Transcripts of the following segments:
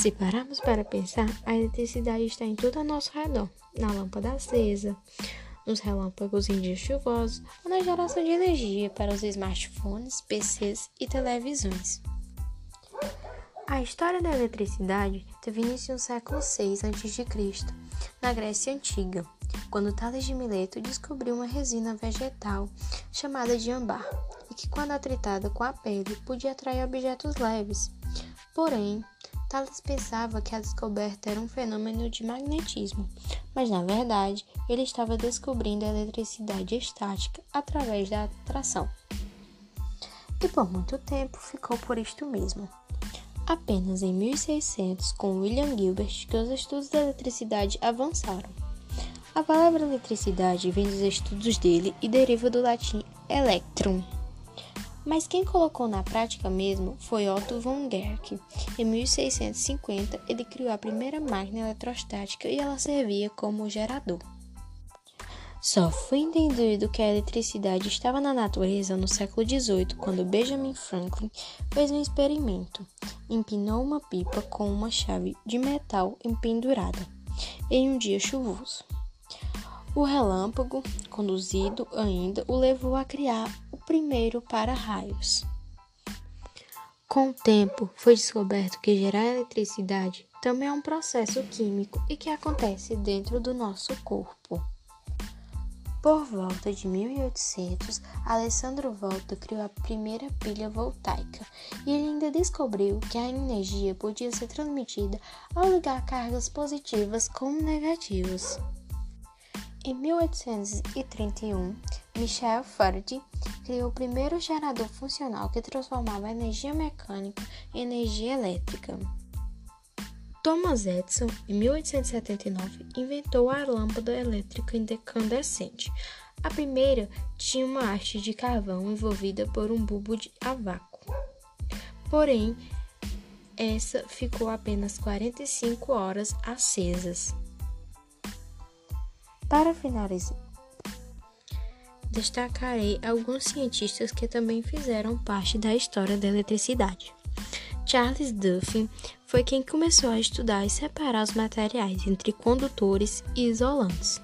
Se pararmos para pensar, a eletricidade está em tudo ao nosso redor, na lâmpada acesa, nos relâmpagos em dias chuvosos ou na geração de energia para os smartphones, PCs e televisões. A história da eletricidade teve início no século VI a.C., na Grécia Antiga, quando Tales de Mileto descobriu uma resina vegetal chamada de ambar, e que, quando atritada com a pele, podia atrair objetos leves. Porém, Thales pensava que a descoberta era um fenômeno de magnetismo, mas na verdade ele estava descobrindo a eletricidade estática através da atração. E por muito tempo ficou por isto mesmo. Apenas em 1600, com William Gilbert, que os estudos da eletricidade avançaram. A palavra eletricidade vem dos estudos dele e deriva do latim electrum, mas quem colocou na prática mesmo foi Otto von Guericke. Em 1650, ele criou a primeira máquina eletrostática e ela servia como gerador. Só foi entendido que a eletricidade estava na natureza no século XVIII, quando Benjamin Franklin fez um experimento. Empinou uma pipa com uma chave de metal empendurada em um dia chuvoso. O relâmpago, conduzido ainda, o levou a criar primeiro para-raios. Com o tempo, foi descoberto que gerar eletricidade também é um processo químico e que acontece dentro do nosso corpo. Por volta de 1800, Alessandro Volta criou a primeira pilha voltaica e ele ainda descobriu que a energia podia ser transmitida ao ligar cargas positivas com negativas. Em 1831, Michel Faraday criou o primeiro gerador funcional que transformava energia mecânica em energia elétrica. Thomas Edison, em 1879, inventou a lâmpada elétrica incandescente. A primeira tinha uma haste de carvão envolvida por um bulbo de a vácuo. Porém, essa ficou apenas 45 horas acesas. Para finalizar, destacarei alguns cientistas que também fizeram parte da história da eletricidade. Charles Duffy foi quem começou a estudar e separar os materiais entre condutores e isolantes.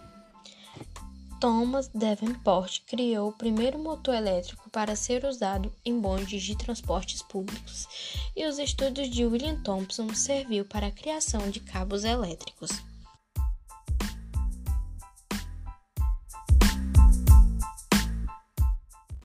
Thomas Davenport criou o primeiro motor elétrico para ser usado em bondes de transportes públicos, e os estudos de William Thompson serviu para a criação de cabos elétricos.